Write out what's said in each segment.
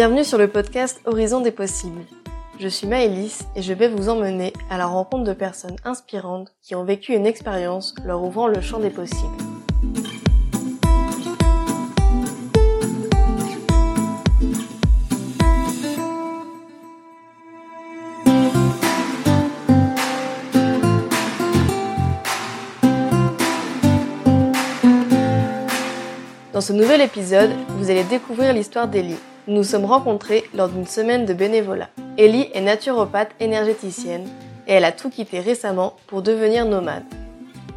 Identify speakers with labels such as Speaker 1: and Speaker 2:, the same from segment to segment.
Speaker 1: Bienvenue sur le podcast Horizon des possibles. Je suis Maëlys et je vais vous emmener à la rencontre de personnes inspirantes qui ont vécu une expérience leur ouvrant le champ des possibles. Dans ce nouvel épisode, vous allez découvrir l'histoire d'Elie. Nous sommes rencontrés lors d'une semaine de bénévolat. Ellie est naturopathe énergéticienne et elle a tout quitté récemment pour devenir nomade.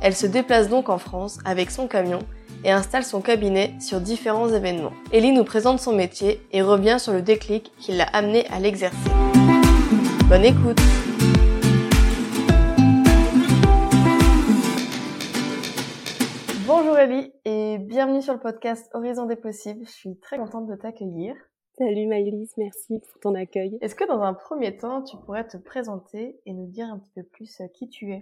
Speaker 1: Elle se déplace donc en France avec son camion et installe son cabinet sur différents événements. Ellie nous présente son métier et revient sur le déclic qui l'a amenée à l'exercer. Bonne écoute Bonjour Ellie et bienvenue sur le podcast Horizon des possibles. Je suis très contente de t'accueillir.
Speaker 2: Salut Maëlys, merci pour ton accueil.
Speaker 1: Est-ce que dans un premier temps, tu pourrais te présenter et nous dire un petit peu plus euh, qui tu es?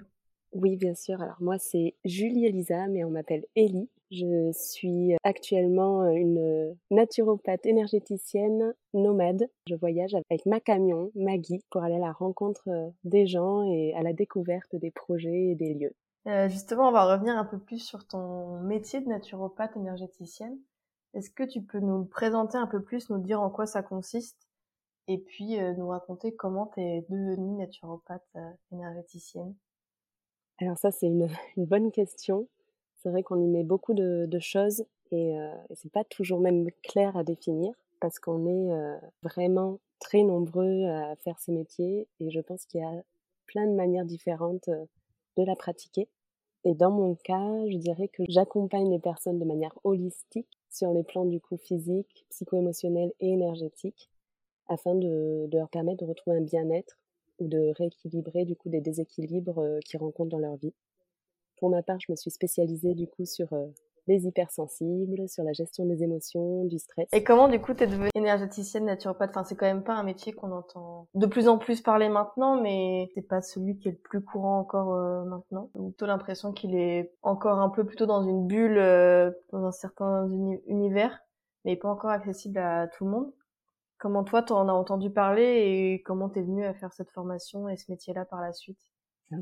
Speaker 2: Oui, bien sûr. Alors moi, c'est Julie Elisa, mais on m'appelle Ellie. Je suis actuellement une naturopathe énergéticienne nomade. Je voyage avec ma camion, Maggie, pour aller à la rencontre euh, des gens et à la découverte des projets et des lieux.
Speaker 1: Euh, justement, on va revenir un peu plus sur ton métier de naturopathe énergéticienne. Est-ce que tu peux nous présenter un peu plus, nous dire en quoi ça consiste et puis euh, nous raconter comment tu es devenue naturopathe euh, énergéticienne?
Speaker 2: Alors ça, c'est une, bonne question. C'est vrai qu'on y met beaucoup de, choses et, euh, et c'est pas toujours même clair à définir parce qu'on est vraiment très nombreux à faire ce métier et je pense qu'il y a plein de manières différentes de la pratiquer. Et dans mon cas, je dirais que j'accompagne les personnes de manière holistique sur les plans du coup physique, psycho-émotionnel et énergétique afin de, leur permettre de retrouver un bien-être ou de rééquilibrer du coup des déséquilibres euh, qu'ils rencontrent dans leur vie. Pour ma part, je me suis spécialisée du coup sur euh, les hypersensibles, sur la gestion des émotions, du stress.
Speaker 1: Et comment du coup t'es devenue énergéticienne naturopathe? Enfin, c'est quand même pas un métier qu'on entend de plus en plus parler maintenant, mais c'est pas celui qui est le plus courant encore euh, maintenant? J'ai plutôt l'impression qu'il est encore un peu plutôt dans une bulle, euh, dans un certain univers, mais pas encore accessible à tout le monde? Comment toi t'en as entendu parler et comment t'es venue à faire cette formation et ce métier-là par la suite?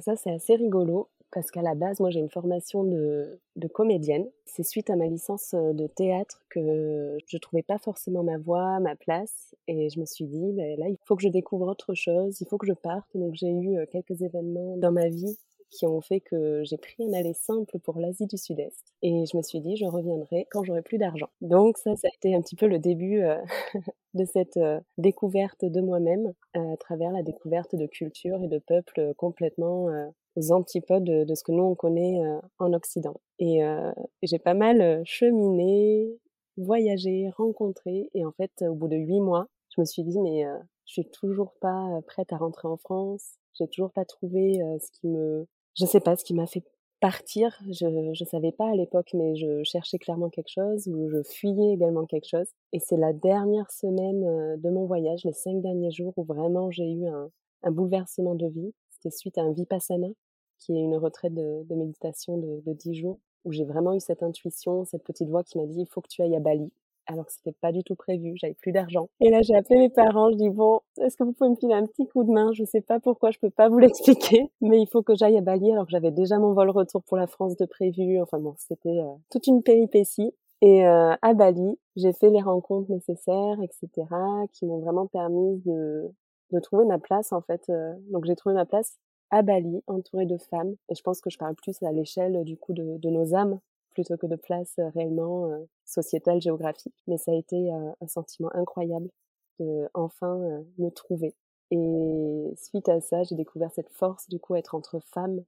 Speaker 2: Ça, c'est assez rigolo parce qu'à la base, moi, j'ai une formation de, comédienne. C'est suite à ma licence euh, de théâtre que je trouvais pas forcément ma voix, ma place, et je me suis dit, ben, là, il faut que je découvre autre chose, il faut que je parte. Donc, j'ai eu euh, quelques événements dans ma vie qui ont fait que j'ai pris un aller simple pour l'Asie du Sud-Est. Et je me suis dit, je reviendrai quand j'aurai plus d'argent. Donc ça, ça a été un petit peu le début euh, de cette découverte de moi-même à travers la découverte de cultures et de peuples complètement aux antipodes de, ce que nous on connaît euh, en Occident. Et euh, j'ai pas mal euh, cheminé, voyagé, rencontré, et en fait, au bout de huit mois, je me suis dit mais je suis toujours pas prête à rentrer en France. J'ai toujours pas trouvé ce qui me, je sais pas, ce qui m'a fait partir. Je je savais pas à l'époque, mais je cherchais clairement quelque chose ou je fuyais également quelque chose. Et c'est la dernière semaine de mon voyage, les cinq derniers jours, où vraiment j'ai eu un, un bouleversement de vie. C'était suite à un vipassana, qui est une retraite de, de méditation de, de 10 jours, où j'ai vraiment eu cette intuition, cette petite voix qui m'a dit il faut que tu ailles à Bali. Alors que c'était pas du tout prévu, j'avais plus d'argent. Et là, j'ai appelé mes parents, je dis bon, est-ce que vous pouvez me filer un petit coup de main? Je sais pas pourquoi, je peux pas vous l'expliquer, mais il faut que j'aille à Bali alors que j'avais déjà mon vol retour pour la France de prévu. Enfin bon, c'était euh, toute une péripétie. Et euh, à Bali, j'ai fait les rencontres nécessaires, etc., qui m'ont vraiment permis de, de trouver ma place en fait. Euh, donc j'ai trouvé ma place à Bali, entourée de femmes. Et je pense que je parle plus à l'échelle du coup de, de, nos âmes plutôt que de place euh, réellement euh, sociétale, géographique. Mais ça a été euh, un sentiment incroyable de enfin me trouver. Et suite à ça, j'ai découvert cette force du coup être entre femmes.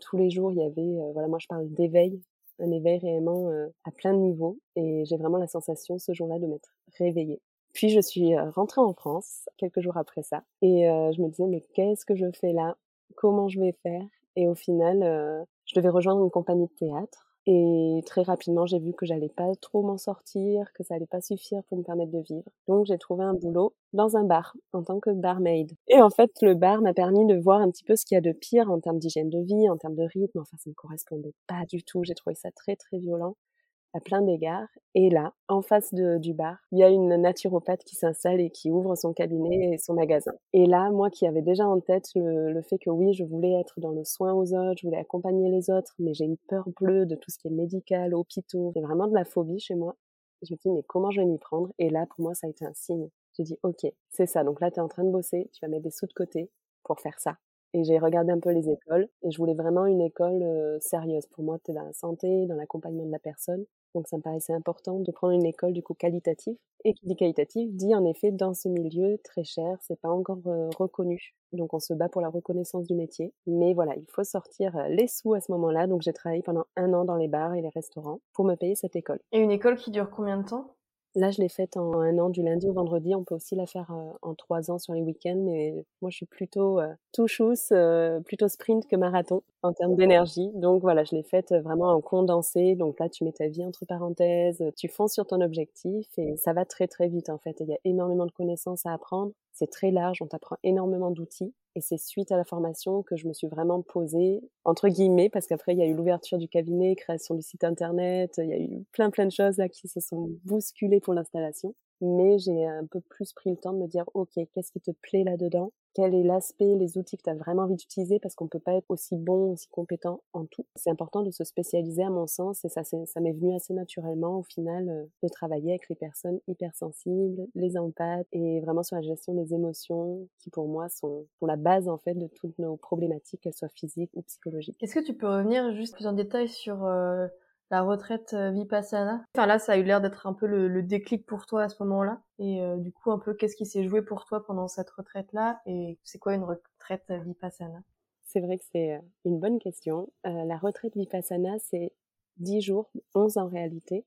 Speaker 2: tous les jours, il y avait, voilà, moi je parle d'éveil, un éveil réellement à plein de niveaux. Et j'ai vraiment la sensation ce jour-là de m'être réveillée. Puis je suis rentrée en France quelques jours après ça et je me disais mais qu'est-ce que je fais là? Comment je vais faire? Et au final, je devais rejoindre une compagnie de théâtre. Et très rapidement, j'ai vu que j'allais pas trop m'en sortir, que ça allait pas suffire pour me permettre de vivre. Donc, j'ai trouvé un boulot dans un bar en tant que barmaid. Et en fait, le bar m'a permis de voir un petit peu ce qu'il y a de pire en termes d'hygiène de vie, en termes de rythme. Enfin, ça me correspondait pas du tout. J'ai trouvé ça très, très violent. À plein d'égards. Et là, en face du bar, il y a une naturopathe qui s'installe et qui ouvre son cabinet et son magasin. Et là, moi qui avais déjà en tête le, le, fait que oui, je voulais être dans le soin aux autres, je voulais accompagner les autres, mais j'ai une peur bleue de tout ce qui est médical, hôpitaux. C'est vraiment de la phobie chez moi. Je me dis, mais comment je vais m'y prendre? Et là, pour moi, ça a été un signe. J'ai dit, ok, c'est ça. Donc là, tu es en train de bosser, tu vas mettre des sous de côté pour faire ça. Et j'ai regardé un peu les écoles et je voulais vraiment une école euh, sérieuse. Pour moi, tu es dans la santé, dans l'accompagnement de la personne. Donc ça me paraissait important de prendre une école du coup qualitative. Et qui dit qualitative dit en effet dans ce milieu très cher, c'est pas encore euh, reconnu. Donc on se bat pour la reconnaissance du métier. Mais voilà, il faut sortir euh, les sous à ce moment-là. Donc j'ai travaillé pendant un an dans les bars et les restaurants pour me payer cette école.
Speaker 1: Et une école qui dure combien de temps?
Speaker 2: Là, je l'ai faite en un an, du lundi au vendredi. On peut aussi la faire euh, en trois ans sur les week-ends, mais moi, je suis plutôt euh, euh, plutôt sprint que marathon en termes d'énergie. Donc voilà, je l'ai faite vraiment en condensé. Donc là, tu mets ta vie entre parenthèses, tu fonces sur ton objectif et ça va très très vite en fait. Il y a énormément de connaissances à apprendre. C'est très large, on t'apprend énormément d'outils. Et c'est suite à la formation que je me suis vraiment posée, entre guillemets, parce qu'après, il y a eu l'ouverture du cabinet, création du site internet, il y a eu plein plein de choses là qui se sont bousculées pour l'installation mais j'ai un peu plus pris le temps de me dire, OK, qu'est-ce qui te plaît là-dedans? Quel est l'aspect, les outils que tu as vraiment envie d'utiliser? Parce qu'on ne peut pas être aussi bon, aussi compétent en tout. C'est important de se spécialiser à mon sens et ça, ça m'est venu assez naturellement au final euh, de travailler avec les personnes hypersensibles, les empathes et vraiment sur la gestion des émotions qui pour moi sont, pour la base en fait de toutes nos problématiques, qu'elles soient physiques ou psychologiques.
Speaker 1: Est-ce que tu peux revenir juste plus en détail sur... Euh la retraite euh, Vipassana. Enfin là, ça a eu l'air d'être un peu le, déclic pour toi à ce moment-là. Et euh, du coup, un peu, qu'est-ce qui s'est joué pour toi pendant cette retraite-là? Et c'est quoi une retraite Vipassana?
Speaker 2: C'est vrai que c'est euh, une bonne question. la retraite Vipassana, c'est 10 jours, 11 en réalité,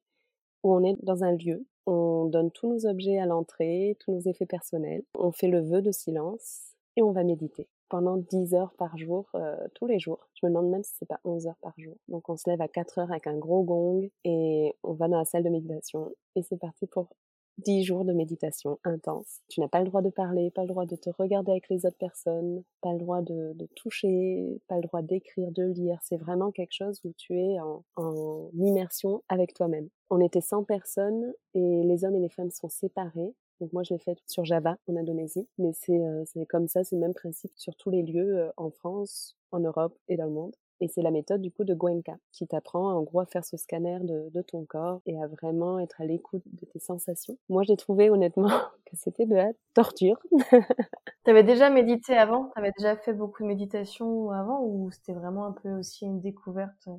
Speaker 2: où on est dans un lieu. On donne tous nos objets à l'entrée, tous nos effets personnels. On fait le vœu de silence et on va méditer pendant 10 heures par jour, euh, tous les jours. Je me demande même si c'est pas 11 heures par jour. Donc on se lève à 4 heures avec un gros gong et on va dans la salle de méditation et c'est parti pour 10 jours de méditation intense. Tu n'as pas le droit de parler, pas le droit de te regarder avec les autres personnes, pas le droit de, toucher, pas le droit d'écrire, de lire. C'est vraiment quelque chose où tu es en, en immersion avec toi-même. On était 100 personnes et les hommes et les femmes sont séparés. Donc moi, je l'ai fait sur Java, en Indonésie. Mais euh, c'est comme ça, c'est le même principe sur tous les lieux euh, en France, en Europe et dans le monde. Et c'est la méthode du coup de Gwenka qui t'apprend en gros à faire ce scanner de, de ton corps et à vraiment être à l'écoute de tes sensations. Moi, j'ai trouvé honnêtement que c'était de la torture.
Speaker 1: T'avais déjà médité avant? T'avais déjà fait beaucoup de méditation avant ou c'était vraiment un peu aussi une découverte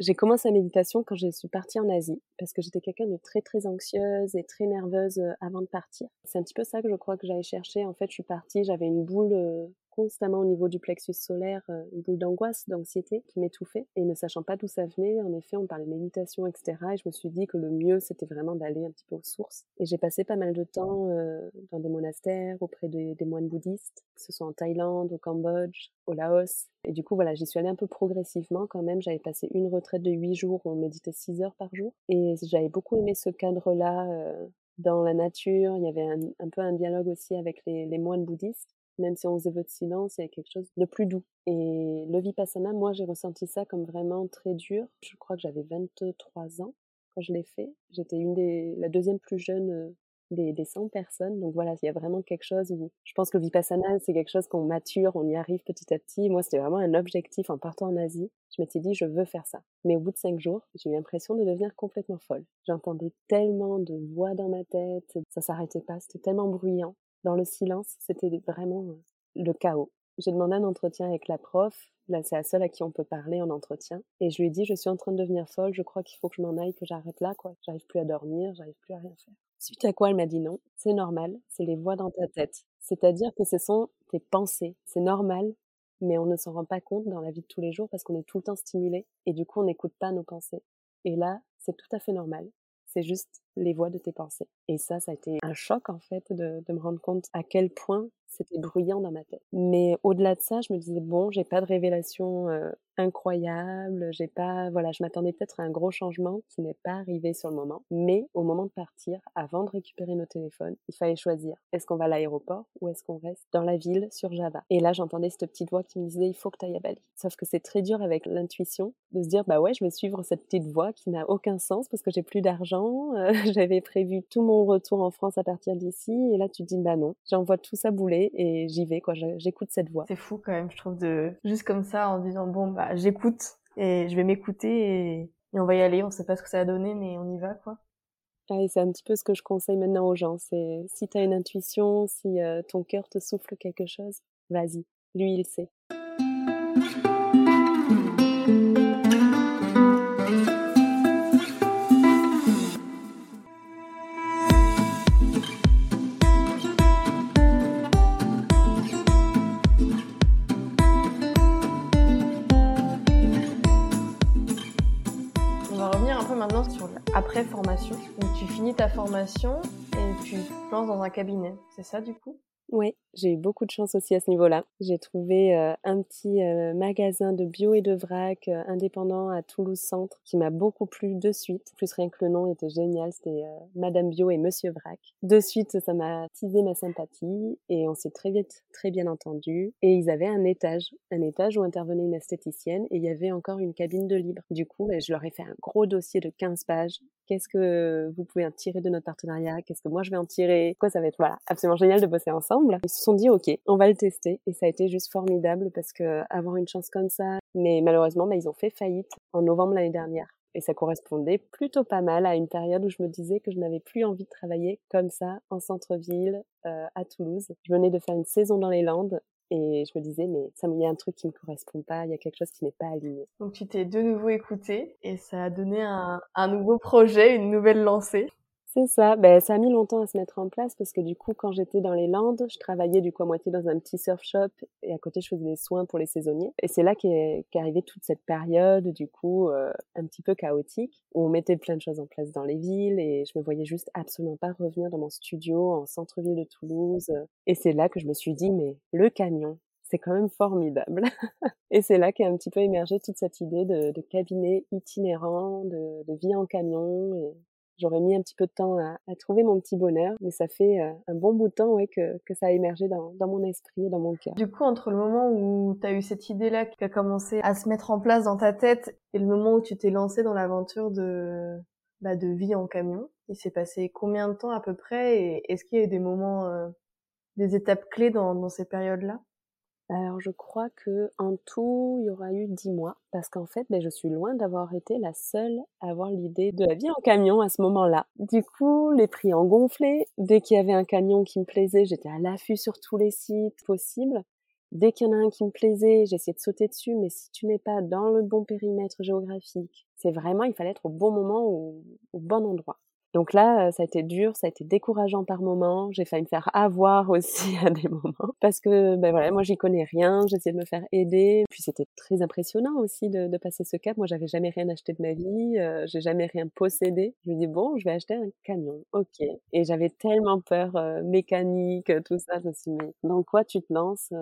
Speaker 2: j'ai commencé la méditation quand je suis partie en Asie, parce que j'étais quelqu'un de très très anxieuse et très nerveuse euh, avant de partir. C'est un petit peu ça que je crois que j'allais chercher. En fait, je suis partie, j'avais une boule euh, constamment au niveau du plexus solaire euh, une boule d'angoisse, d'anxiété qui m'étouffait. Et ne sachant pas d'où ça venait, en effet, on parlait méditation, etc. Et je me suis dit que le mieux, c'était vraiment d'aller un petit peu aux sources. Et j'ai passé pas mal de temps euh, dans des monastères, auprès des moines bouddhistes, que ce soit en Thaïlande, au Cambodge, au Laos. Et du coup, voilà, j'y suis allée un peu progressivement quand même. J'avais passé une retraite de huit jours où on méditait six heures par jour. Et j'avais beaucoup aimé ce cadre-là. Euh, dans la nature, il y avait un, peu un dialogue aussi avec les moines bouddhistes même si on veut de silence, il y a quelque chose de plus doux. Et le Vipassana, moi, j'ai ressenti ça comme vraiment très dur. Je crois que j'avais 23 ans quand je l'ai fait. J'étais une des, la deuxième plus jeune euh, des, des 100 personnes. Donc voilà, il y a vraiment quelque chose où je pense que le Vipassana, c'est quelque chose qu'on mature, on y arrive petit à petit. Moi, c'était vraiment un objectif en partant en Asie. Je m'étais dit, je veux faire ça. Mais au bout de cinq jours, j'ai eu l'impression de devenir complètement folle. J'entendais tellement de voix dans ma tête, ça s'arrêtait pas, c'était tellement bruyant. Dans le silence, c'était vraiment euh, le chaos. J'ai demandé un entretien avec la prof. Là, c'est la seule à qui on peut parler en entretien. Et je lui ai dit, je suis en train de devenir folle, je crois qu'il faut que je m'en aille, que j'arrête là, quoi. J'arrive plus à dormir, j'arrive plus à rien faire. Suite à quoi, elle m'a dit non, c'est normal, c'est les voix dans ta tête. C'est-à-dire que ce sont tes pensées. C'est normal, mais on ne s'en rend pas compte dans la vie de tous les jours parce qu'on est tout le temps stimulé et du coup, on n'écoute pas nos pensées. Et là, c'est tout à fait normal. C'est juste les voix de tes pensées. Et ça, ça a été un choc en fait de, de me rendre compte à quel point c'était bruyant dans ma tête. Mais au-delà de ça, je me disais bon, j'ai pas de révélation incroyable, j'ai pas voilà, je m'attendais peut-être à un gros changement qui n'est pas arrivé sur le moment, mais au moment de partir, avant de récupérer nos téléphones, il fallait choisir est-ce qu'on va à l'aéroport ou est-ce qu'on reste dans la ville sur Java? Et là, j'entendais cette petite voix qui me disait il faut que tu ailles à Bali. Sauf que c'est très dur avec l'intuition de se dire bah ouais, je vais suivre cette petite voix qui n'a aucun sens parce que j'ai plus d'argent, j'avais prévu tout mon retour en France à partir d'ici et là tu dis bah non, j'envoie tout ça bouler et j'y vais quoi, j'écoute cette voix.
Speaker 1: C'est fou quand même, je trouve de juste comme ça en disant bon bah j'écoute et je vais m'écouter et... on va y aller, on sait pas ce que ça va donner mais on y va quoi.
Speaker 2: Ah, c'est un petit peu ce que je conseille maintenant aux gens, c'est si tu as une intuition, si euh, ton cœur te souffle quelque chose, vas-y, lui il sait.
Speaker 1: Après formation. Donc tu finis ta formation et tu te lances dans un cabinet. C'est ça du coup?
Speaker 2: Oui, j'ai eu beaucoup de chance aussi à ce niveau-là. J'ai trouvé euh, un petit euh, magasin de bio et de vrac euh, indépendant à Toulouse Centre qui m'a beaucoup plu de suite. Plus rien que le nom était génial, c'était Madame Bio et Monsieur Vrac. De suite, ça m'a teasé ma sympathie et on s'est très vite très bien entendu. Et ils avaient un étage, un étage où intervenait une esthéticienne et il y avait encore une cabine de libre. Du coup, ben, je leur ai fait un gros dossier de 15 pages qu'est-ce que vous pouvez en tirer de notre partenariat, qu'est-ce que moi je vais en tirer, quoi ça va être voilà absolument génial de bosser ensemble. Ils se sont dit ok, on va le tester et ça a été juste formidable parce que avoir une chance comme ça, mais malheureusement bah, ils ont fait faillite en novembre l'année dernière. Et ça correspondait plutôt pas mal à une période où je me disais que je n'avais plus envie de travailler comme ça en centre-ville euh, à Toulouse. Je venais de faire une saison dans les Landes et je me disais, mais ça, il y a un truc qui me correspond pas, il y a quelque chose qui n'est pas aligné.
Speaker 1: Donc tu t'es de nouveau écouté et ça a donné un, un nouveau projet, une nouvelle lancée.
Speaker 2: C'est ça. Ben, ça a mis longtemps à se mettre en place parce que du coup, quand j'étais dans les Landes, je travaillais du coup à moitié dans un petit surf shop et à côté, je faisais des soins pour les saisonniers. Et c'est là qu'est qu arrivée toute cette période, du coup, euh, un petit peu chaotique, où on mettait plein de choses en place dans les villes et je me voyais juste absolument pas revenir dans mon studio en centre-ville de Toulouse. Et c'est là que je me suis dit, mais le camion, c'est quand même formidable. et c'est là qu'est un petit peu émergé toute cette idée de, de cabinet itinérant, de, de vie en camion J'aurais mis un petit peu de temps à, trouver mon petit bonheur, mais ça fait euh, un bon bout de temps ouais, que, ça a émergé dans, dans mon esprit et dans mon cœur.
Speaker 1: Du coup, entre le moment où tu as eu cette idée-là qui a commencé à se mettre en place dans ta tête et le moment où tu t'es lancé dans l'aventure de, bah, de vie en camion, il s'est passé combien de temps à peu près et est-ce qu'il y a eu des moments, euh, des étapes clés dans, dans ces périodes-là?
Speaker 2: Alors je crois que en tout, il y aura eu dix mois, parce qu'en fait, ben, je suis loin d'avoir été la seule à avoir l'idée de la vie en camion à ce moment-là. Du coup, les prix ont gonflé. Dès qu'il y avait un camion qui me plaisait, j'étais à l'affût sur tous les sites possibles. Dès qu'il y en a un qui me plaisait, j'essayais de sauter dessus, mais si tu n'es pas dans le bon périmètre géographique, c'est vraiment, il fallait être au bon moment, au bon endroit. Donc là, euh, ça a été dur, ça a été décourageant par moments. J'ai failli me faire avoir aussi à des moments parce que ben voilà, moi j'y connais rien, j'essayais de me faire aider. Puis c'était très impressionnant aussi de, de, passer ce cap. Moi, j'avais jamais rien acheté de ma vie, euh, j'ai jamais rien possédé. Je me dis bon, je vais acheter un camion, ok. Et j'avais tellement peur euh, mécanique, tout ça. Je me suis dit dans quoi tu te lances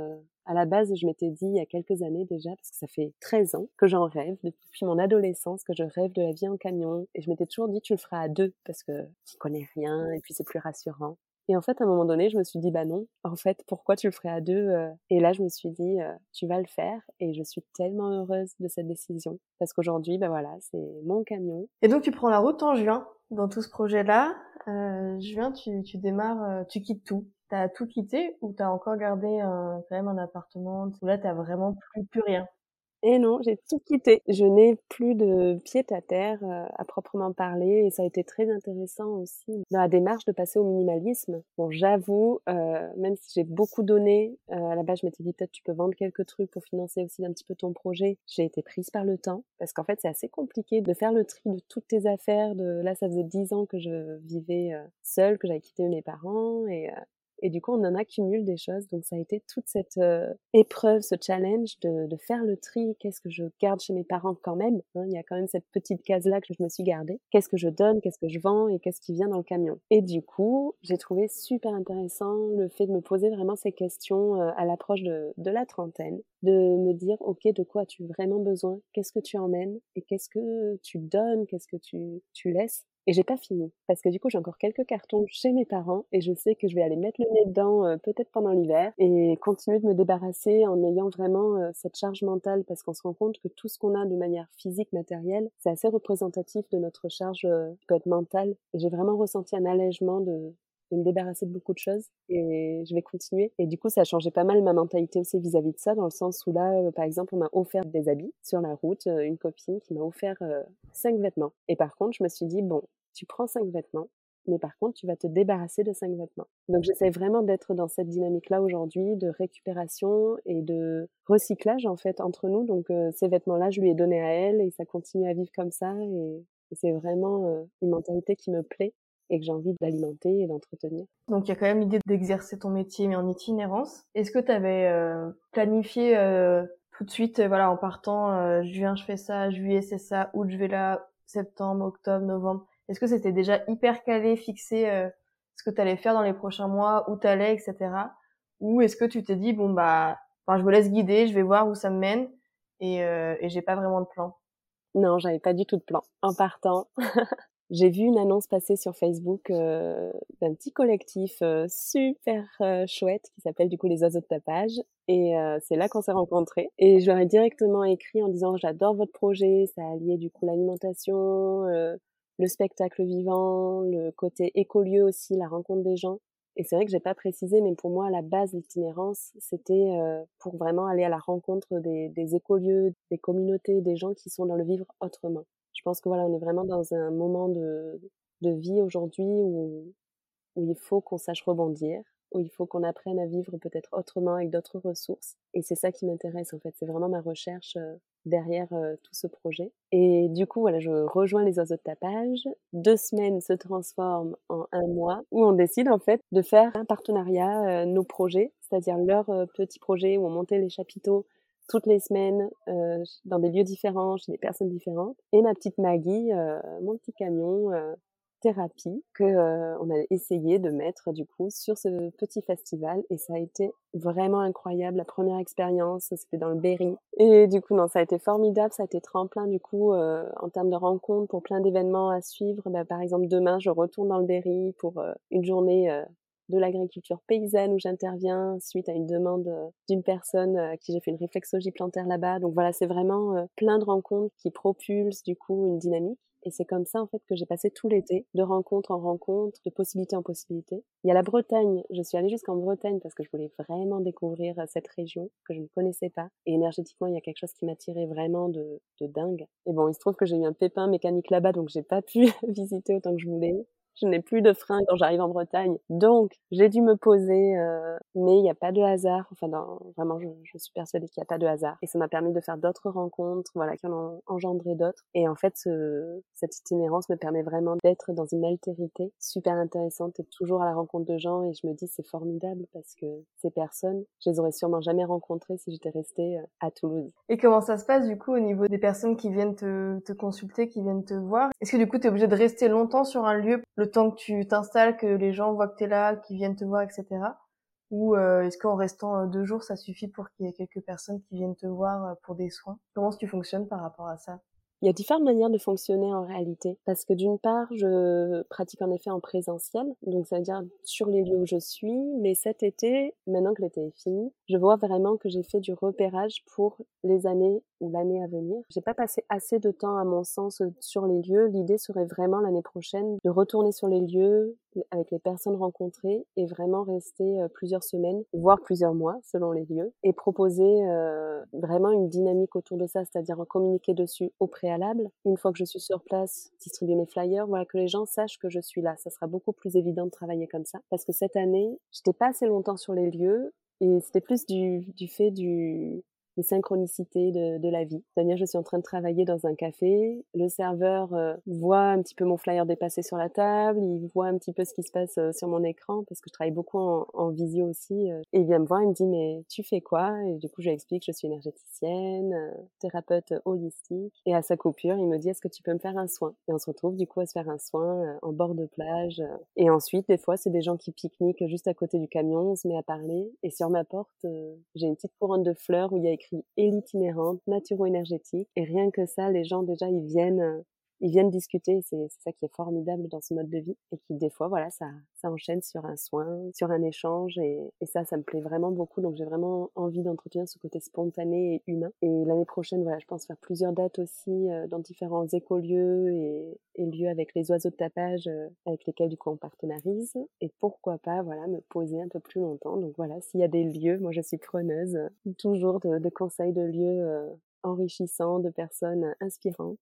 Speaker 2: à la base, je m'étais dit il y a quelques années déjà, parce que ça fait 13 ans que j'en rêve, depuis mon adolescence, que je rêve de la vie en camion. Et je m'étais toujours dit, tu le feras à deux, parce que tu connais rien, et puis c'est plus rassurant. Et en fait, à un moment donné, je me suis dit, bah non, en fait, pourquoi tu le ferais à deux euh? Et là, je me suis dit, euh, tu vas le faire. Et je suis tellement heureuse de cette décision. Parce qu'aujourd'hui, bah voilà, c'est mon camion.
Speaker 1: Et donc, tu prends la route en juin dans tout ce projet-là. Euh, juin, tu, tu démarres, euh, tu quittes tout. T'as tout quitté ou t'as encore gardé quand même un appartement là t'as vraiment plus rien?
Speaker 2: Et non, j'ai tout quitté. Je n'ai plus de pied à terre euh, à proprement parler et ça a été très intéressant aussi dans la démarche de passer au minimalisme. Bon, j'avoue, euh, même si j'ai beaucoup donné, euh, à la base je m'étais dit peut-être tu peux vendre quelques trucs pour financer aussi un petit peu ton projet. J'ai été prise par le temps parce qu'en fait c'est assez compliqué de faire le tri de toutes tes affaires. Là ça faisait dix ans que je vivais seule, que j'avais quitté mes parents et Et du coup, on en accumule des choses. Donc, ça a été toute cette euh, épreuve, ce challenge de, faire le tri. Qu'est-ce que je garde chez mes parents quand même hein? Il y a quand même cette petite case-là que je me suis gardée. Qu'est-ce que je donne Qu'est-ce que je vends Et qu'est-ce qui vient dans le camion? Et du coup, j'ai trouvé super intéressant le fait de me poser vraiment ces questions euh, à l'approche de, la trentaine, de me dire, OK, de quoi as-tu vraiment besoin? Qu'est-ce que tu emmènes? Et qu'est-ce que tu donnes? Qu'est-ce que tu laisses? Et j'ai pas fini parce que du coup j'ai encore quelques cartons chez mes parents et je sais que je vais aller mettre le nez dedans euh, peut-être pendant l'hiver et continuer de me débarrasser en ayant vraiment euh, cette charge mentale parce qu'on se rend compte que tout ce qu'on a de manière physique matérielle c'est assez représentatif de notre charge euh, peut être mentale et j'ai vraiment ressenti un allègement de de me débarrasser de beaucoup de choses et je vais continuer. Et du coup, ça a changé pas mal ma mentalité aussi vis-à-vis de ça, dans le sens où là, par exemple, on m'a offert des habits sur la route, une copine qui m'a offert euh, cinq vêtements. Et par contre, je me suis dit, bon, tu prends cinq vêtements, mais par contre, tu vas te débarrasser de cinq vêtements. Donc, j'essaie vraiment d'être dans cette dynamique-là aujourd'hui de récupération et de recyclage, en fait, entre nous. Donc, ces vêtements-là, je lui ai donné à elle et ça continue à vivre comme ça. Et, c'est vraiment une mentalité qui me plaît et que j'ai envie d'alimenter et d'entretenir.
Speaker 1: Donc il y a quand même l'idée d'exercer ton métier mais en itinérance. Est-ce que tu avais euh, planifié euh, tout de suite, euh, voilà, en partant, euh, juin je fais ça, juillet c'est ça, août je vais là, septembre, octobre, novembre. Est-ce que c'était déjà hyper calé, fixé euh, ce que tu allais faire dans les prochains mois, où tu allais, etc. Ou est-ce que tu t'es dit bon bah, enfin je me laisse guider, je vais voir où ça me mène et, et j'ai pas vraiment de plan?
Speaker 2: Non, j'avais pas du tout de plan. En partant, j'ai vu une annonce passer sur Facebook euh, d'un petit collectif euh, super euh, chouette qui s'appelle du coup les oiseaux de tapage et c'est là qu'on s'est rencontrés et je leur ai directement écrit en disant j'adore votre projet ça alliait du coup l'alimentation le spectacle vivant le côté écolieu aussi la rencontre des gens. Et c'est vrai que j'ai pas précisé mais pour moi à la base l'itinérance c'était pour vraiment aller à la rencontre des, des écolieux des communautés des gens qui sont dans le vivre autrement. Je pense que voilà, on est vraiment dans un moment de, de vie aujourd'hui où, où il faut qu'on sache rebondir, où il faut qu'on apprenne à vivre peut-être autrement avec d'autres ressources. Et c'est ça qui m'intéresse en fait, c'est vraiment ma recherche euh, derrière euh, tout ce projet. Et du coup, voilà, je rejoins les oiseaux de tapage. Deux semaines se transforment en un mois où on décide en fait de faire un partenariat, euh, nos projets, c'est-à-dire leurs petits projets où on montait les chapiteaux toutes les semaines euh, dans des lieux différents, chez des personnes différentes. Et ma petite Maggie, euh, mon petit camion euh, thérapie que euh, on a essayé de mettre du coup sur ce petit festival et ça a été vraiment incroyable la première expérience c'était dans le Berry et du coup non ça a été formidable ça a été tremplin du coup euh, en termes de rencontres pour plein d'événements à suivre bah, par exemple demain je retourne dans le Berry pour une journée de l'agriculture paysanne où j'interviens suite à une demande d'une personne à qui j'ai fait une réflexologie plantaire là-bas. Donc voilà, c'est vraiment plein de rencontres qui propulsent du coup une dynamique. Et c'est comme ça en fait que j'ai passé tout l'été, de rencontre en rencontre, de possibilité en possibilité. Il y a la Bretagne, je suis allée jusqu'en Bretagne parce que je voulais vraiment découvrir cette région que je ne connaissais pas. Et énergétiquement, il y a quelque chose qui m'attirait vraiment de, de dingue. Et bon, il se trouve que j'ai eu un pépin mécanique là-bas, donc j'ai pas pu visiter autant que je voulais je n'ai plus de frein quand j'arrive en Bretagne. Donc, j'ai dû me poser, euh, mais il n'y a pas de hasard. Enfin, vraiment, je, suis persuadée qu'il n'y a pas de hasard. Et ça m'a permis de faire d'autres rencontres, voilà, qui en ont engendré d'autres. Et en fait, ce, cette itinérance me permet vraiment d'être dans une altérité super intéressante et toujours à la rencontre de gens. Et je me dis, c'est formidable parce que ces personnes, je les aurais sûrement jamais rencontrées si j'étais restée euh, à Toulouse.
Speaker 1: Et comment ça se passe, du coup, au niveau des personnes qui viennent te, te consulter, qui viennent te voir? Est-ce que, du coup, tu es obligé de rester longtemps sur un lieu, que tu t'installes, que les gens voient que tu es là, qu'ils viennent te voir, etc. Ou euh, est-ce qu'en restant euh, deux jours, ça suffit pour qu'il y ait quelques personnes qui viennent te voir euh, pour des soins? Comment tu fonctionnes par rapport à ça?
Speaker 2: Il y a différentes manières de fonctionner en réalité. Parce que d'une part, je pratique en effet en présentiel, donc ça veut dire sur les lieux où je suis. Mais cet été, maintenant que l'été est fini, je vois vraiment que j'ai fait du repérage pour les années ou l'année à venir. J'ai pas passé assez de temps, à mon sens, sur les lieux. L'idée serait vraiment l'année prochaine de retourner sur les lieux avec les personnes rencontrées et vraiment rester euh, plusieurs semaines, voire plusieurs mois selon les lieux, et proposer euh, vraiment une dynamique autour de ça, c'est-à-dire communiquer dessus au préalable. Une fois que je suis sur place, distribuer mes flyers, voilà que les gens sachent que je suis là. Ça sera beaucoup plus évident de travailler comme ça, parce que cette année, j'étais pas assez longtemps sur les lieux et c'était plus du, du fait du les synchronicités de, la vie. C'est-à-dire, je suis en train de travailler dans un café, le serveur euh, voit un petit peu mon flyer dépasser sur la table, il voit un petit peu ce qui se passe euh, sur mon écran, parce que je travaille beaucoup en, en visio aussi, euh, et il vient me voir, il me dit, mais tu fais quoi? Et du coup, je lui explique, je suis énergéticienne, thérapeute holistique, et à sa coupure, il me dit, est-ce que tu peux me faire un soin? Et on se retrouve du coup à se faire un soin en bord de plage. Et ensuite, des fois, c'est des gens qui pique-niquent juste à côté du camion, on se met à parler, et sur ma porte, j'ai une petite couronne de fleurs où il y a écrit Élie itinérante, naturo-énergétique. Et rien que ça, les gens déjà, ils viennent ils viennent discuter. C'est ça qui est formidable dans ce mode de vie et qui des fois, voilà, ça, ça enchaîne sur un soin, sur un échange et, et ça, ça me plaît vraiment beaucoup. Donc j'ai vraiment envie d'entretenir ce côté spontané et humain. Et l'année prochaine, voilà, je pense faire plusieurs dates aussi euh, dans différents écolieux et, et, lieux avec les oiseaux de tapage euh, avec lesquels du coup on partenarise. Et pourquoi pas, voilà, me poser un peu plus longtemps. Donc voilà, s'il y a des lieux, moi je suis preneuse euh, toujours de, de conseils de lieux enrichissants, de personnes inspirantes.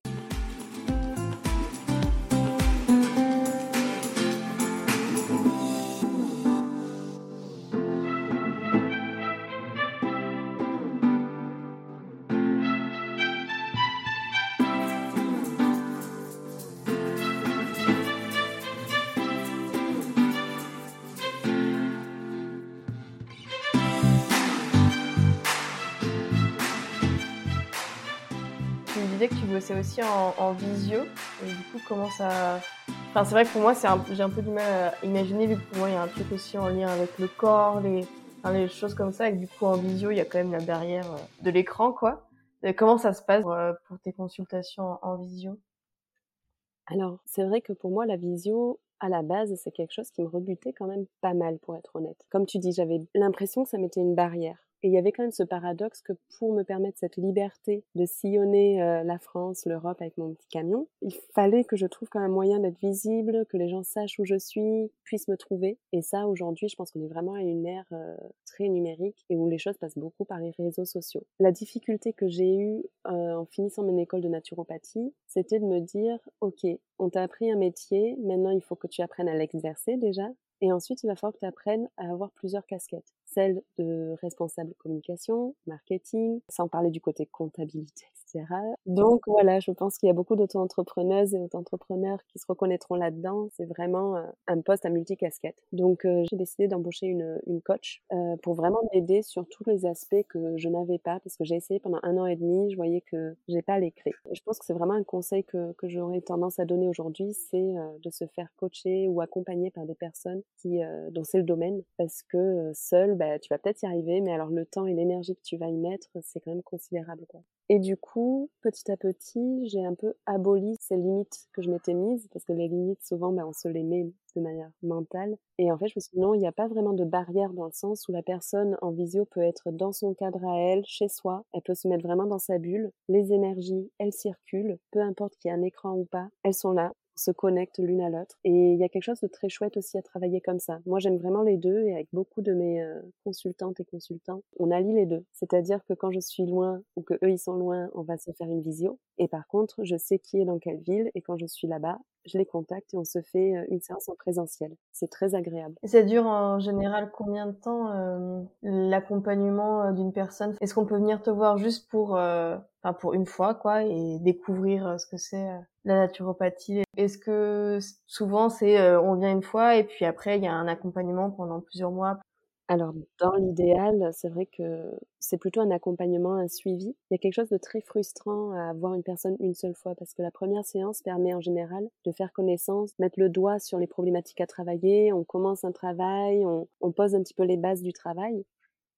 Speaker 1: Bossais aussi en, visio. Et du coup, comment ça. Enfin, c'est vrai que pour moi, c'est j'ai un peu du mal à imaginer, vu que pour moi, il y a un truc aussi en lien avec le corps, les, choses comme ça. Et du coup, en visio, il y a quand même la barrière euh, de l'écran, quoi. Comment ça se passe euh, pour tes consultations en visio?
Speaker 2: Alors, c'est vrai que pour moi, la visio, à la base, c'est quelque chose qui me rebutait quand même pas mal, pour être honnête. Comme tu dis, j'avais l'impression que ça mettait une barrière. Et il y avait quand même ce paradoxe que pour me permettre cette liberté de sillonner euh, la France, l'Europe avec mon petit camion, il fallait que je trouve quand même moyen d'être visible, que les gens sachent où je suis, puissent me trouver. Et ça, aujourd'hui, je pense qu'on est vraiment à une ère euh, très numérique et où les choses passent beaucoup par les réseaux sociaux. La difficulté que j'ai eue euh, en finissant mon école de naturopathie, c'était de me dire, OK, on t'a appris un métier, maintenant il faut que tu apprennes à l'exercer déjà, et ensuite, il va falloir que tu apprennes à avoir plusieurs casquettes. Celle de responsable communication, marketing, sans parler du côté comptabilité, donc voilà, je pense qu'il y a beaucoup d'auto-entrepreneuses et d'auto-entrepreneurs qui se reconnaîtront là-dedans. C'est vraiment euh, un poste à multicasquette. Donc euh, j'ai décidé d'embaucher une, coach euh, pour vraiment m'aider sur tous les aspects que je n'avais pas parce que j'ai essayé pendant un an et demi, je voyais que j'ai pas les clés. je pense que c'est vraiment un conseil que, j'aurais tendance à donner aujourd'hui, c'est de se faire coacher ou accompagner par des personnes qui dont c'est le domaine parce que seul, bah, tu vas peut-être y arriver, mais alors le temps et l'énergie que tu vas y mettre, c'est quand même considérable. Et du coup, petit à petit, j'ai un peu aboli ces limites que je m'étais mises, parce que les limites, souvent, ben, on se les met de manière mentale. Et en fait, je me suis dit, non, il n'y a pas vraiment de barrière dans le sens où la personne en visio peut être dans son cadre à elle, chez soi, elle peut se mettre vraiment dans sa bulle. Les énergies, elles circulent, peu importe qu'il y ait un écran ou pas, elles sont là se connectent l'une à l'autre. Et il y a quelque chose de très chouette aussi à travailler comme ça. Moi, j'aime vraiment les deux et avec beaucoup de mes euh, consultantes et consultants, on allie les deux. C'est-à-dire que quand je suis loin ou que eux ils sont loin, on va se faire une visio. Et par contre, je sais qui est dans quelle ville et quand je suis là-bas, je les contacte et on se fait euh, une séance en présentiel. C'est très agréable.
Speaker 1: Ça dure en général combien de temps euh, l'accompagnement d'une personne? Est-ce qu'on peut venir te voir juste pour, enfin pour une fois quoi et découvrir ce que c'est la naturopathie? Est-ce que souvent c'est euh, on vient une fois et puis après il y a un accompagnement pendant plusieurs mois?
Speaker 2: Alors, dans l'idéal, c'est vrai que c'est plutôt un accompagnement, un suivi. Il y a quelque chose de très frustrant à voir une personne une seule fois parce que la première séance permet en général de faire connaissance, mettre le doigt sur les problématiques à travailler, on commence un travail, on, pose un petit peu les bases du travail.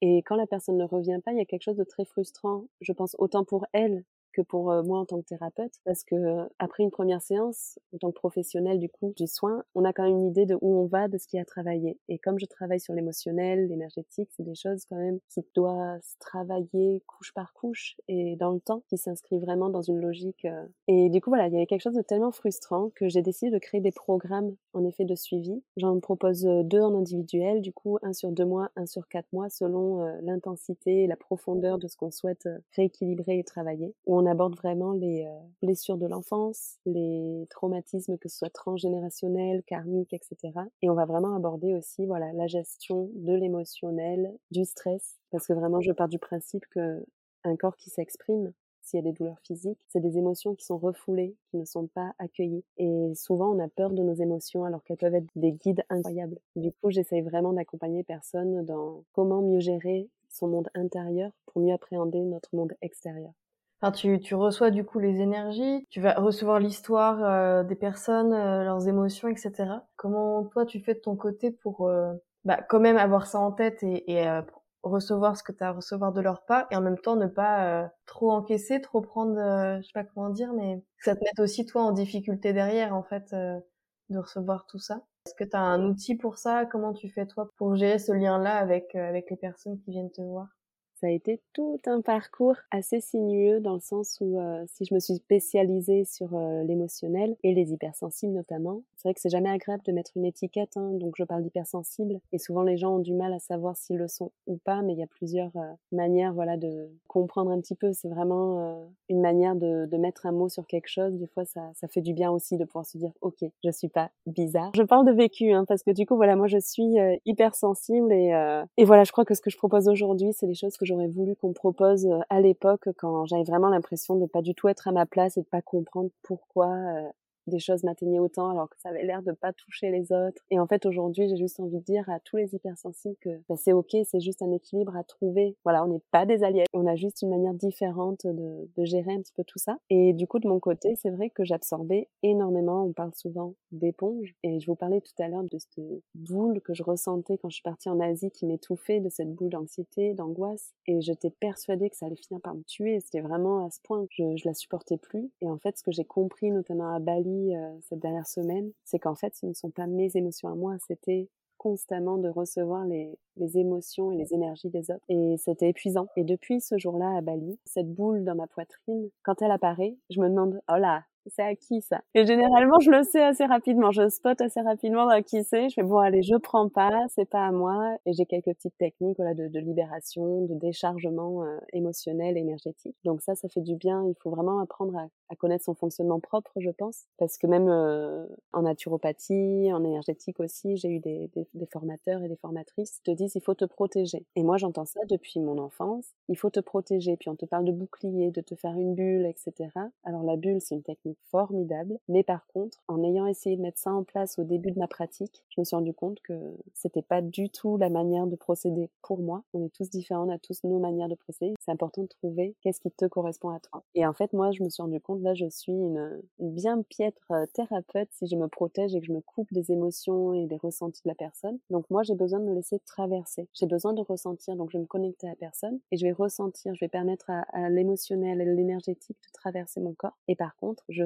Speaker 2: Et quand la personne ne revient pas, il y a quelque chose de très frustrant, je pense, autant pour elle que pour moi en tant que thérapeute parce que après une première séance en tant que professionnel du coup du soin on a quand même une idée de où on va de ce qui a travaillé. Et comme je travaille sur l'émotionnel l'énergétique c'est des choses quand même qui doivent se travailler couche par couche et dans le temps qui s'inscrit vraiment dans une logique et du coup voilà il y avait quelque chose de tellement frustrant que j'ai décidé de créer des programmes en effet de suivi. J'en propose deux en individuel du coup un sur deux mois un sur quatre mois selon l'intensité et la profondeur de ce qu'on souhaite rééquilibrer et travailler. On aborde vraiment les euh, blessures de l'enfance, les traumatismes que ce soit transgénérationnels, karmiques, etc. Et on va vraiment aborder aussi voilà la gestion de l'émotionnel, du stress, parce que vraiment je pars du principe que un corps qui s'exprime, s'il y a des douleurs physiques, c'est des émotions qui sont refoulées, qui ne sont pas accueillies. Et souvent, on a peur de nos émotions alors qu'elles peuvent être des guides incroyables. Du coup, j'essaye vraiment d'accompagner personne dans comment mieux gérer son monde intérieur pour mieux appréhender notre monde extérieur.
Speaker 1: Enfin, tu, tu reçois du coup les énergies, tu vas recevoir l'histoire euh, des personnes, euh, leurs émotions, etc. Comment toi tu fais de ton côté pour euh, bah, quand même avoir ça en tête et, et recevoir ce que tu as à recevoir de leur part et en même temps ne pas trop encaisser, trop prendre, je sais pas comment dire, mais ça te mette aussi toi en difficulté derrière en fait de recevoir tout ça. Est-ce que tu as un outil pour ça? Comment tu fais toi pour gérer ce lien-là avec avec les personnes qui viennent te voir?
Speaker 2: Ça a été tout un parcours assez sinueux dans le sens où euh, si je me suis spécialisée sur euh, l'émotionnel et les hypersensibles notamment, c'est vrai que c'est jamais agréable de mettre une étiquette, hein, donc je parle d'hypersensible et souvent les gens ont du mal à savoir s'ils le sont ou pas, mais il y a plusieurs euh, manières voilà de comprendre un petit peu. C'est vraiment une manière de, mettre un mot sur quelque chose. Des fois ça, ça fait du bien aussi de pouvoir se dire ok, je suis pas bizarre. Je parle de vécu hein, parce que du coup voilà moi je suis hypersensible et, et voilà je crois que ce que je propose aujourd'hui c'est les choses que j'aurais voulu qu'on propose euh, à l'époque quand j'avais vraiment l'impression de pas du tout être à ma place et de pas comprendre pourquoi euh, des choses m'atteignaient autant alors que ça avait l'air de pas toucher les autres. Et en fait, aujourd'hui, j'ai juste envie de dire à tous les hypersensibles que bah, c'est ok, c'est juste un équilibre à trouver. Voilà, on n'est pas des alliés, on a juste une manière différente de, de, gérer un petit peu tout ça. Et du coup, de mon côté, c'est vrai que j'absorbais énormément. On parle souvent d'éponge. Et je vous parlais tout à l'heure de cette boule que je ressentais quand je suis partie en Asie qui m'étouffait, de cette boule d'anxiété, d'angoisse. Et j'étais persuadée que ça allait finir par me tuer. C'était vraiment à ce point je, je la supportais plus. Et en fait, ce que j'ai compris, notamment à Bali, euh, cette dernière semaine, c'est qu'en fait, ce ne sont pas mes émotions à moi, c'était constamment de recevoir les, les, émotions et les énergies des autres. Et c'était épuisant. Et depuis ce jour-là à Bali, cette boule dans ma poitrine, quand elle apparaît, je me demande, oh là, c'est à qui ça? Et généralement, je le sais assez rapidement, je spot assez rapidement à qui c'est. Je fais bon, allez, je prends pas, c'est pas à moi. Et j'ai quelques petites techniques voilà, de, libération, de déchargement euh, émotionnel, énergétique. Donc ça, ça fait du bien. Il faut vraiment apprendre à, connaître son fonctionnement propre, je pense, parce que même euh, en naturopathie, en énergétique aussi, j'ai eu des, des, formateurs et des formatrices qui te disent il faut te protéger. Et moi, j'entends ça depuis mon enfance. Il faut te protéger. Puis on te parle de bouclier, de te faire une bulle, etc. Alors la bulle, c'est une technique formidable. Mais par contre, en ayant essayé de mettre ça en place au début de ma pratique, je me suis rendu compte que c'était pas du tout la manière de procéder pour moi. On est tous différents, on a tous nos manières de procéder. C'est important de trouver qu'est-ce qui te correspond à toi. Et en fait, moi, je me suis rendu compte, là, je suis une, bien piètre euh, thérapeute si je me protège et que je me coupe des émotions et des ressentis de la personne. Donc moi, j'ai besoin de me laisser traverser. J'ai besoin de ressentir. Donc je vais me connecter à la personne et je vais ressentir, je vais permettre à, à l'émotionnel et l'énergétique de traverser mon corps. Et par contre, je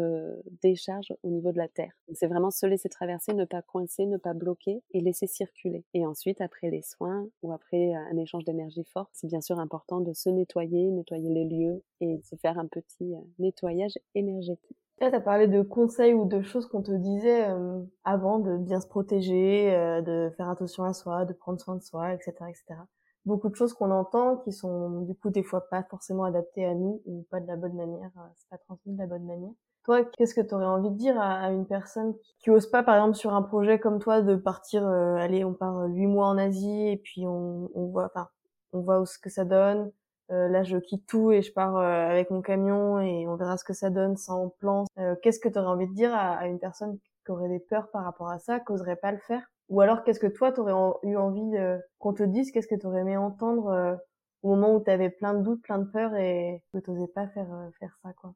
Speaker 2: décharge au niveau de la terre. C'est vraiment se laisser traverser, ne pas coincer, ne pas bloquer et laisser circuler. Et ensuite, après les soins ou après un échange d'énergie forte, c'est bien sûr important de se nettoyer, nettoyer les lieux et de se faire un petit euh, nettoyage énergétique.
Speaker 1: Là, tu as parlé de conseils ou de choses qu'on te disait euh, avant de bien se protéger, euh, de faire attention à soi, de prendre soin de soi, etc., etc. Beaucoup de choses qu'on entend qui sont du coup des fois pas forcément adaptées à nous ou pas de la bonne manière, c'est pas transmis de la bonne manière. Toi, qu'est-ce que tu aurais envie de dire à, une personne qui, ose pas, par exemple, sur un projet comme toi, de partir, euh, allez, on part euh, huit mois en Asie et puis on, on voit, enfin, on voit où ce que ça donne. Euh, là, je quitte tout et je pars avec mon camion et on verra ce que ça donne sans plan. qu'est-ce que tu aurais envie de dire à, une personne qui aurait des peurs par rapport à ça, qui oserait pas le faire? Ou alors, qu'est-ce que toi, tu aurais eu envie qu'on te dise? Qu'est-ce que tu aurais aimé entendre au moment où tu avais plein de doutes, plein de peurs et que tu pas faire, faire ça, quoi?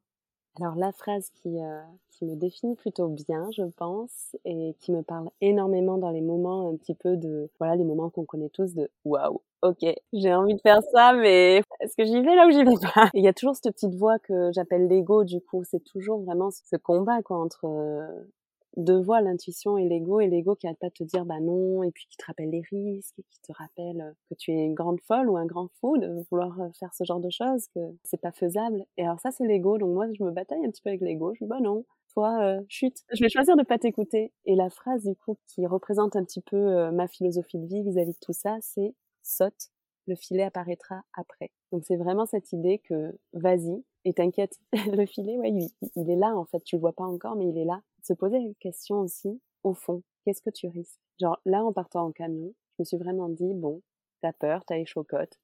Speaker 2: Alors la phrase qui, euh, qui me définit plutôt bien, je pense, et qui me parle énormément dans les moments un petit peu de, voilà, les moments qu'on connaît tous de waouh, ok, j'ai envie de faire ça, mais est-ce que j'y vais là ou j'y vais pas? Il y a toujours cette petite voix que j'appelle l'ego, du coup, c'est toujours vraiment ce combat quoi entre euh, deux voix, l'intuition et l'ego, et l'ego qui arrête pas de te dire bah non, et puis qui te rappelle les risques, et qui te rappelle euh, que tu es une grande folle ou un grand fou de vouloir euh, faire ce genre de choses, que c'est pas faisable. Et alors ça c'est l'ego, donc moi je me bataille un petit peu avec l'ego, je dis bah non, toi euh, chute, je vais choisir de pas t'écouter. Et la phrase du coup qui représente un petit peu ma philosophie de vie vis-à-vis de tout ça, c'est saute, le filet apparaîtra après. Donc c'est vraiment cette idée que vas-y, et t'inquiète, le filet, ouais, il, il, est là en fait, tu le vois pas encore, mais il est là se poser une question aussi, au fond, qu'est-ce que tu risques? Genre là, en partant en camion, je me suis vraiment dit, bon, t'as peur, t'as les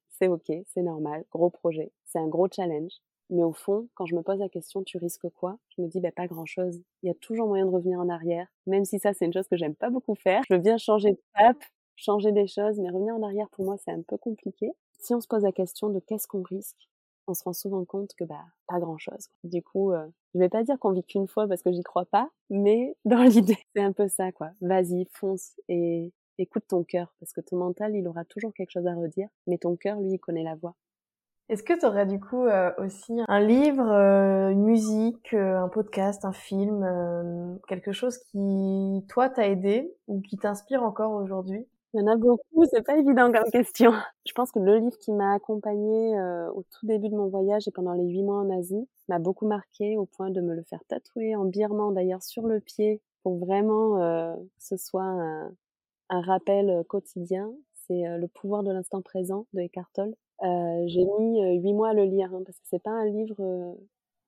Speaker 2: c'est ok, c'est normal, gros projet, c'est un gros challenge. Mais au fond, quand je me pose la question, tu risques quoi? Je me dis, bah, pas grand-chose. Il y a toujours moyen de revenir en arrière, même si ça, c'est une chose que j'aime pas beaucoup faire. Je veux bien changer de cap, changer des choses, mais revenir en arrière, pour moi, c'est un peu compliqué. Si on se pose la question de qu'est-ce qu'on risque, on se rend souvent compte que bah pas grand chose. Du coup, euh, je vais pas dire qu'on vit qu'une fois parce que j'y crois pas, mais dans l'idée, c'est un peu ça quoi. Vas-y, fonce et écoute ton cœur parce que ton mental, il aura toujours quelque chose à redire, mais ton cœur, lui, il connaît la voix.
Speaker 1: Est-ce que tu aurais du coup euh, aussi un livre, euh, une musique, un podcast, un film, quelque chose qui toi t'a aidé ou qui t'inspire encore aujourd'hui?
Speaker 2: Il y en a beaucoup, c'est pas évident comme question. Je pense que le livre qui m'a accompagnée euh, au tout début de mon voyage et pendant les huit mois en Asie m'a beaucoup marqué au point de me le faire tatouer en birman d'ailleurs sur le pied pour vraiment euh, que ce soit un, un rappel euh, quotidien. C'est Le pouvoir de l'instant présent de Eckhart Tolle. J'ai mis huit mois à le lire hein, parce que c'est pas un livre,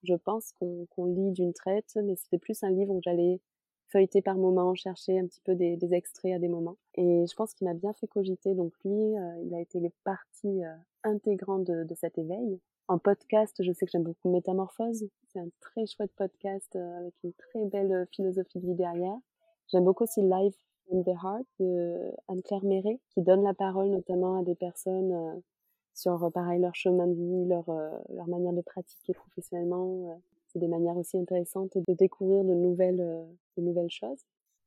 Speaker 2: je pense, qu'on lit d'une traite, mais c'était plus un livre où j'allais feuilleter par moment, chercher un petit peu des, des extraits à des moments. Et je pense qu'il m'a bien fait cogiter. Donc lui, euh, il a été les parties euh, intégrantes de, de, cet éveil. En podcast, je sais que j'aime beaucoup Métamorphose. C'est un très chouette podcast euh, avec une très belle philosophie de vie derrière. J'aime beaucoup aussi Live in the Heart de Anne-Claire Méret, qui donne la parole notamment à des personnes sur pareil leur chemin de vie, leur, leur manière de pratiquer professionnellement, c'est des manières aussi intéressantes de découvrir de nouvelles, euh, de nouvelles choses.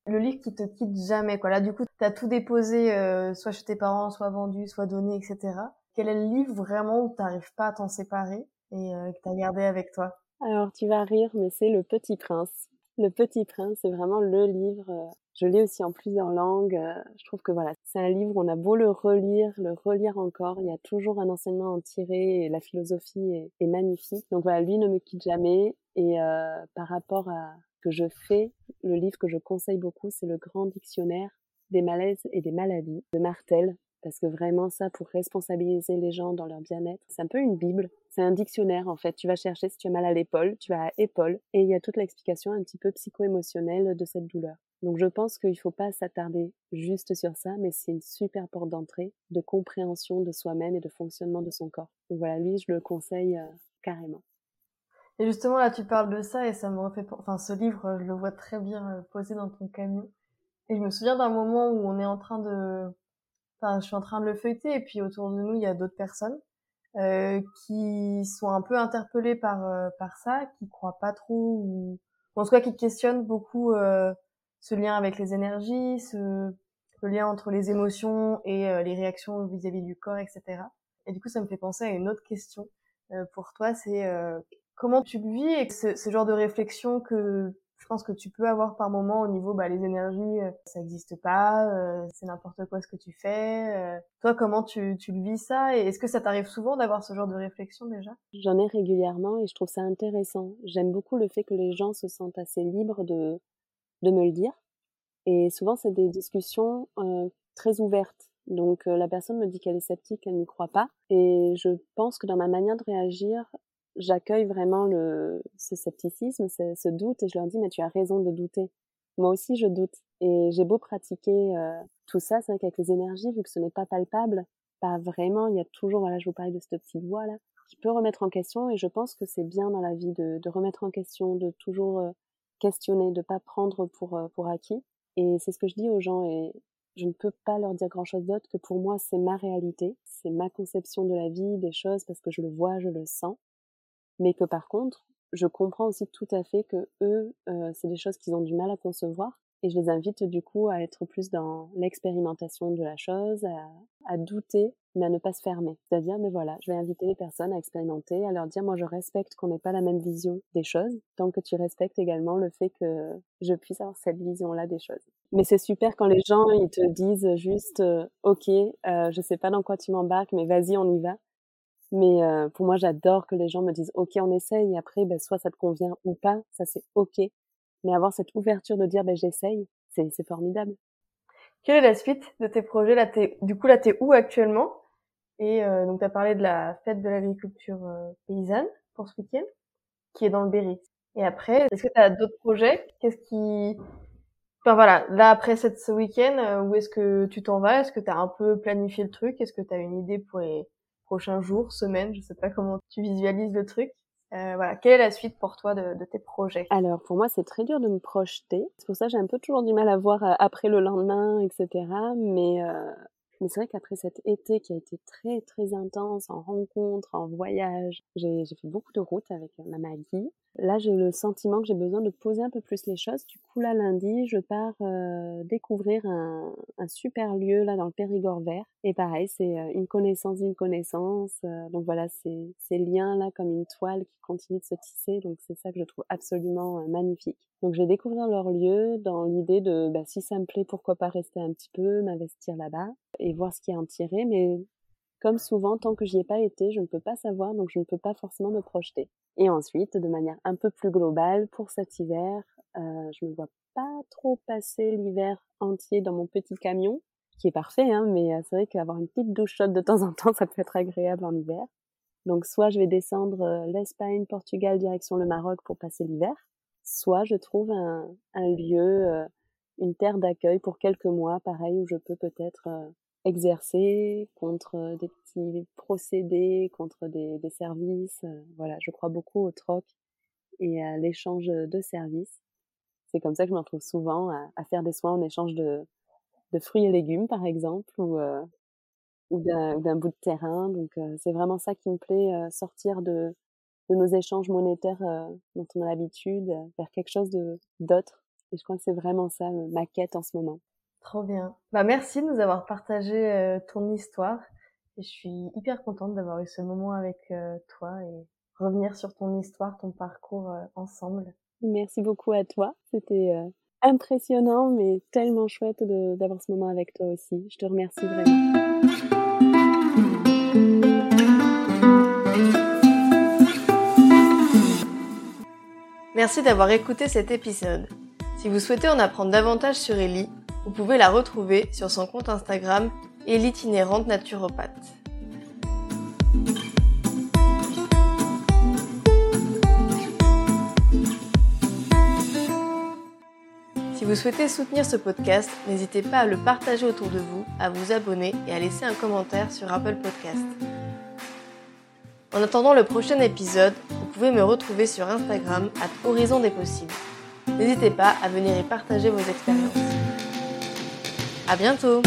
Speaker 1: Le livre qui te quitte jamais, quoi. Là, du coup, tu as tout déposé, euh, soit chez tes parents, soit vendu, soit donné, etc. Quel est le livre vraiment où tu n'arrives pas à t'en séparer et euh, que tu as gardé avec toi?
Speaker 2: Alors, tu vas rire, mais c'est Le Petit Prince. Le Petit Prince, c'est vraiment le livre je l'ai aussi en plusieurs langues. Euh, je trouve que voilà, c'est un livre, on a beau le relire, le relire encore, il y a toujours un enseignement à en tirer et la philosophie est, magnifique. Donc voilà, lui ne me quitte jamais. Et euh, par rapport à ce que je fais, le livre que je conseille beaucoup, c'est le Grand Dictionnaire des malaises et des maladies de Martel. Parce que vraiment ça, pour responsabiliser les gens dans leur bien-être, c'est un peu une bible. C'est un dictionnaire en fait. Tu vas chercher si tu as mal à l'épaule, tu vas à épaule, et il y a toute l'explication un petit peu psycho-émotionnelle de cette douleur. Donc je pense qu'il ne faut pas s'attarder juste sur ça, mais c'est une super porte d'entrée de compréhension de soi-même et de fonctionnement de son corps. Donc voilà, lui, je le conseille euh, carrément.
Speaker 1: Et justement, là, tu parles de ça et ça me refait... Enfin, ce livre, je le vois très bien euh, posé dans ton camion. Et je me souviens d'un moment où on est en train de... Enfin, je suis en train de le feuilleter et puis autour de nous, il y a d'autres personnes euh, qui sont un peu interpellées par, euh, par ça, qui croient pas trop ou... en tout cas qui questionnent beaucoup... Euh, ce lien avec les énergies, ce, le lien entre les émotions et euh, les réactions vis-à-vis du corps, etc. Et du coup, ça me fait penser à une autre question euh, pour toi, c'est euh, comment tu vis ce, ce, genre de réflexion que je pense que tu peux avoir par moment au niveau bah les énergies ça n'existe pas c'est n'importe quoi ce que tu fais toi comment tu, tu le vis ça et est-ce que ça t'arrive souvent d'avoir ce genre de réflexion déjà?
Speaker 2: J'en ai régulièrement et je trouve ça intéressant j'aime beaucoup le fait que les gens se sentent assez libres de de me le dire. Et souvent, c'est des discussions euh, très ouvertes. Donc, euh, la personne me dit qu'elle est sceptique, qu'elle n'y croit pas. Et je pense que dans ma manière de réagir, j'accueille vraiment le, ce scepticisme, ce, doute, et je leur dis, mais tu as raison de douter. Moi aussi, je doute. Et j'ai beau pratiquer euh, tout ça, c'est vrai qu'avec les énergies, vu que ce n'est pas palpable, pas vraiment, il y a toujours, voilà, je vous parlais de cette petite voix-là, qui peut remettre en question, et je pense que c'est bien dans la vie de, de remettre en question, de toujours questionner, de pas prendre pour, euh, pour acquis. Et c'est ce que je dis aux gens et je ne peux pas leur dire grand chose d'autre que pour moi c'est ma réalité, c'est ma conception de la vie, des choses parce que je le vois, je le sens. Mais que par contre, je comprends aussi tout à fait que eux, euh, c'est des choses qu'ils ont du mal à concevoir et je les invite du coup à être plus dans l'expérimentation de la chose, à, à, douter, mais à ne pas se fermer. C'est-à-dire, mais voilà, je vais inviter les personnes à expérimenter, à leur dire, moi je respecte qu'on n'ait pas la même vision des choses, tant que tu respectes également le fait que je puisse avoir cette vision-là des choses. Mais c'est super quand les gens ils te disent juste, euh, ok, euh, je sais pas dans quoi tu m'embarques, mais vas-y, on y va. Mais euh, pour moi, j'adore que les gens me disent, ok, on essaye. Et après, ben, soit ça te convient ou pas, ça c'est ok. Mais avoir cette ouverture de dire, ben, j'essaye, c'est, c'est formidable.
Speaker 1: Quelle est la suite de tes projets? Là t'es, Du coup, là, t'es où actuellement? Et euh, donc, tu as parlé de la fête de l'agriculture euh, paysanne pour ce week-end, qui est dans le Berry. Et après, est-ce que tu as d'autres projets? Qu'est-ce qui... Enfin voilà, là, après cette, ce week-end, euh, où est-ce que tu t'en vas? Est-ce que tu as un peu planifié le truc? Est-ce que tu as une idée pour les prochains jours, semaines, je sais pas comment tu visualises le truc. Euh, voilà, quelle est la suite pour toi de, tes projets?
Speaker 2: Alors pour moi c'est très dur de me projeter. C'est pour ça j'ai un peu toujours du mal à voir euh, après le lendemain, etc. Mais euh, mais c'est vrai qu'après cet été qui a été très très intense en rencontres, en voyages, j'ai fait beaucoup de routes avec euh, ma Maggie. Là, j'ai le sentiment que j'ai besoin de poser un peu plus les choses. Du coup, là, lundi, je pars euh, découvrir un, un, super lieu là dans le Périgord vert. Et pareil, c'est euh, une connaissance d'une connaissance. Donc voilà, ces liens là comme une toile qui continue de se tisser. Donc c'est ça que je trouve absolument magnifique. Donc je vais découvrir leur lieu dans l'idée de, bah, si ça me plaît, pourquoi pas rester un petit peu, m'investir là-bas voir ce qui est en tiré. Mais comme souvent, tant que j'y ai pas été, je ne peux pas savoir, donc je ne peux pas forcément me projeter. Et ensuite, de manière un peu plus globale, pour cet hiver, euh, je me vois pas trop passer l'hiver entier dans mon petit camion, qui est parfait, hein, mais euh, c'est vrai qu'avoir une petite douche chaude de temps en temps, ça peut être agréable en hiver. Donc soit je vais descendre euh, l'Espagne, Portugal, direction le Maroc pour passer l'hiver, soit je trouve un, un lieu, une terre d'accueil pour quelques mois, pareil, où je peux peut-être exercer contre des petits procédés, contre des, services. Voilà, je crois beaucoup au troc et à l'échange de services. C'est comme ça que je me retrouve souvent à, faire des soins en échange de, de fruits et légumes, par exemple, ou, euh, ou d'un bout de terrain. Donc, euh, c'est vraiment ça qui me plaît, euh, sortir de, de nos échanges monétaires dont on a l'habitude, vers quelque chose d'autre. Et je crois que c'est vraiment ça, ma quête en ce moment.
Speaker 1: Trop bien. Bah merci de nous avoir partagé euh, ton histoire. Et je suis hyper contente d'avoir eu ce moment avec euh, toi et revenir sur ton histoire, ton parcours euh, ensemble.
Speaker 2: Merci beaucoup à toi. C'était impressionnant, mais tellement chouette d'avoir ce moment avec toi aussi. Je te remercie vraiment.
Speaker 1: Merci d'avoir écouté cet épisode. Si vous souhaitez en apprendre davantage sur Ellie, vous pouvez la retrouver sur son compte Instagram et l'itinérante naturopathe. Si vous souhaitez soutenir ce podcast, n'hésitez pas à le partager autour de vous, à vous abonner et à laisser un commentaire sur Apple Podcast. En attendant le prochain épisode, vous pouvez me retrouver sur Instagram à Horizon des possibles. N'hésitez pas à venir y partager vos expériences. À bientôt